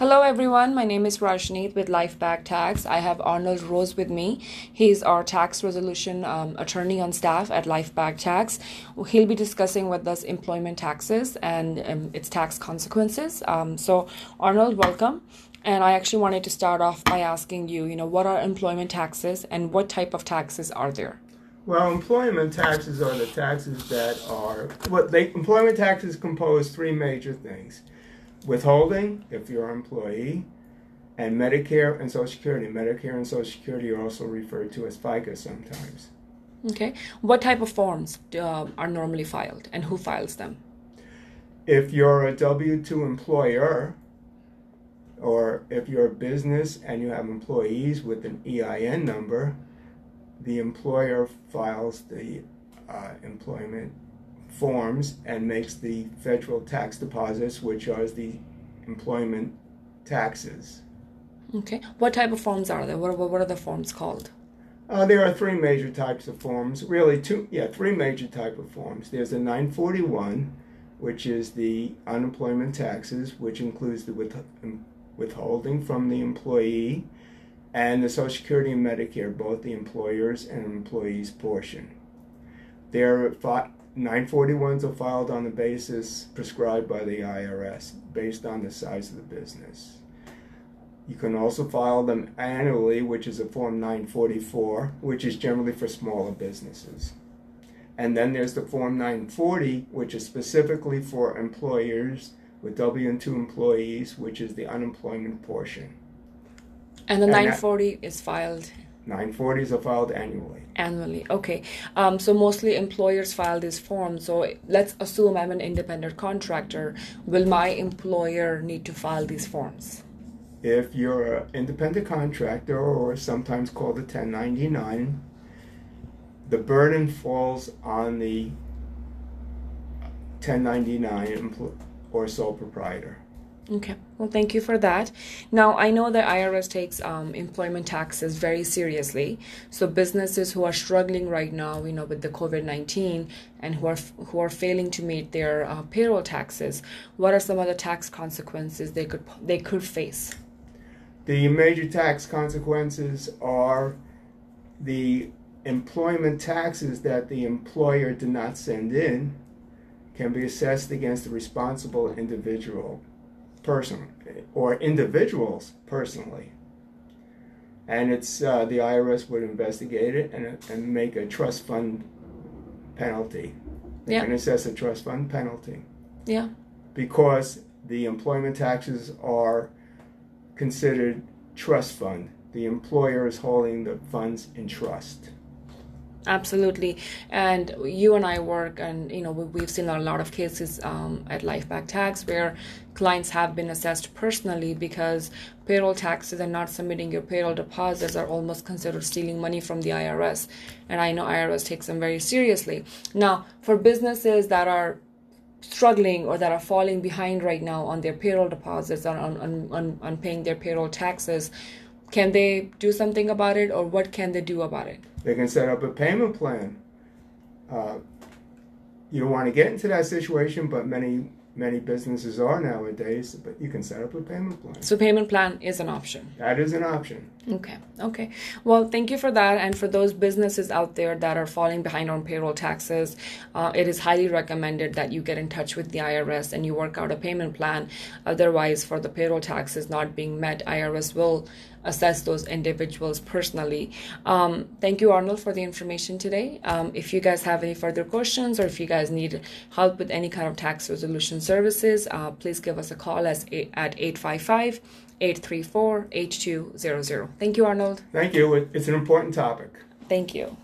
Hello everyone, my name is Rajneet with Life Lifeback Tax. I have Arnold Rose with me. He's our tax resolution um, attorney on staff at Life Lifeback Tax. He'll be discussing with us employment taxes and um, its tax consequences. Um, so, Arnold, welcome. And I actually wanted to start off by asking you, you know, what are employment taxes and what type of taxes are there? Well, employment taxes are the taxes that are what they employment taxes compose three major things withholding if you're an employee, and Medicare and Social Security. Medicare and Social Security are also referred to as FICA sometimes. Okay. What type of forms uh, are normally filed and who files them? If you're a W 2 employer, or if you're a business and you have employees with an EIN number, the employer files the uh, employment forms and makes the federal tax deposits, which are the employment taxes. Okay. What type of forms are there? What, what are the forms called? Uh, there are three major types of forms. Really, two, yeah, three major type of forms. There's a 941, which is the unemployment taxes, which includes the with, withholding from the employee, and the Social Security and Medicare, both the employers and employees portion. There are 941s are filed on the basis prescribed by the IRS based on the size of the business. You can also file them annually, which is a Form 944, which is generally for smaller businesses. And then there's the Form 940, which is specifically for employers with W 2 employees, which is the unemployment portion. And the and 940 that, is filed 940s are filed annually. Annually, okay. Um, so mostly employers file these forms. So let's assume I'm an independent contractor. Will my employer need to file these forms? If you're an independent contractor, or sometimes called a 1099, the burden falls on the 1099 or sole proprietor. Okay, well, thank you for that. Now, I know the IRS takes um, employment taxes very seriously. So, businesses who are struggling right now, you know, with the COVID nineteen and who are who are failing to meet their uh, payroll taxes, what are some of the tax consequences they could they could face? The major tax consequences are the employment taxes that the employer did not send in can be assessed against the responsible individual person or individuals personally. And it's uh, the IRS would investigate it and, and make a trust fund penalty. They yeah. can assess a trust fund penalty. Yeah. Because the employment taxes are considered trust fund. The employer is holding the funds in trust absolutely. And you and i work and you know we've seen a lot of cases um, at lifeback tax where clients have been assessed personally because payroll taxes and not submitting your payroll deposits are almost considered stealing money from the irs and i know irs takes them very seriously. Now for businesses that are struggling or that are falling behind right now on their payroll deposits or on, on, on, on paying their payroll taxes can they do something about it or what can they do about it they can set up a payment plan. Uh, you don't want to get into that situation, but many many businesses are nowadays. But you can set up a payment plan. So payment plan is an option. That is an option. Okay. Okay. Well, thank you for that. And for those businesses out there that are falling behind on payroll taxes, uh, it is highly recommended that you get in touch with the IRS and you work out a payment plan. Otherwise, for the payroll taxes not being met, IRS will assess those individuals personally. Um, thank you, Arnold, for the information today. Um, if you guys have any further questions or if you guys need help with any kind of tax resolution services, uh, please give us a call as at 855 834 8200. Thank you, Arnold. Thank you. It's an important topic. Thank you.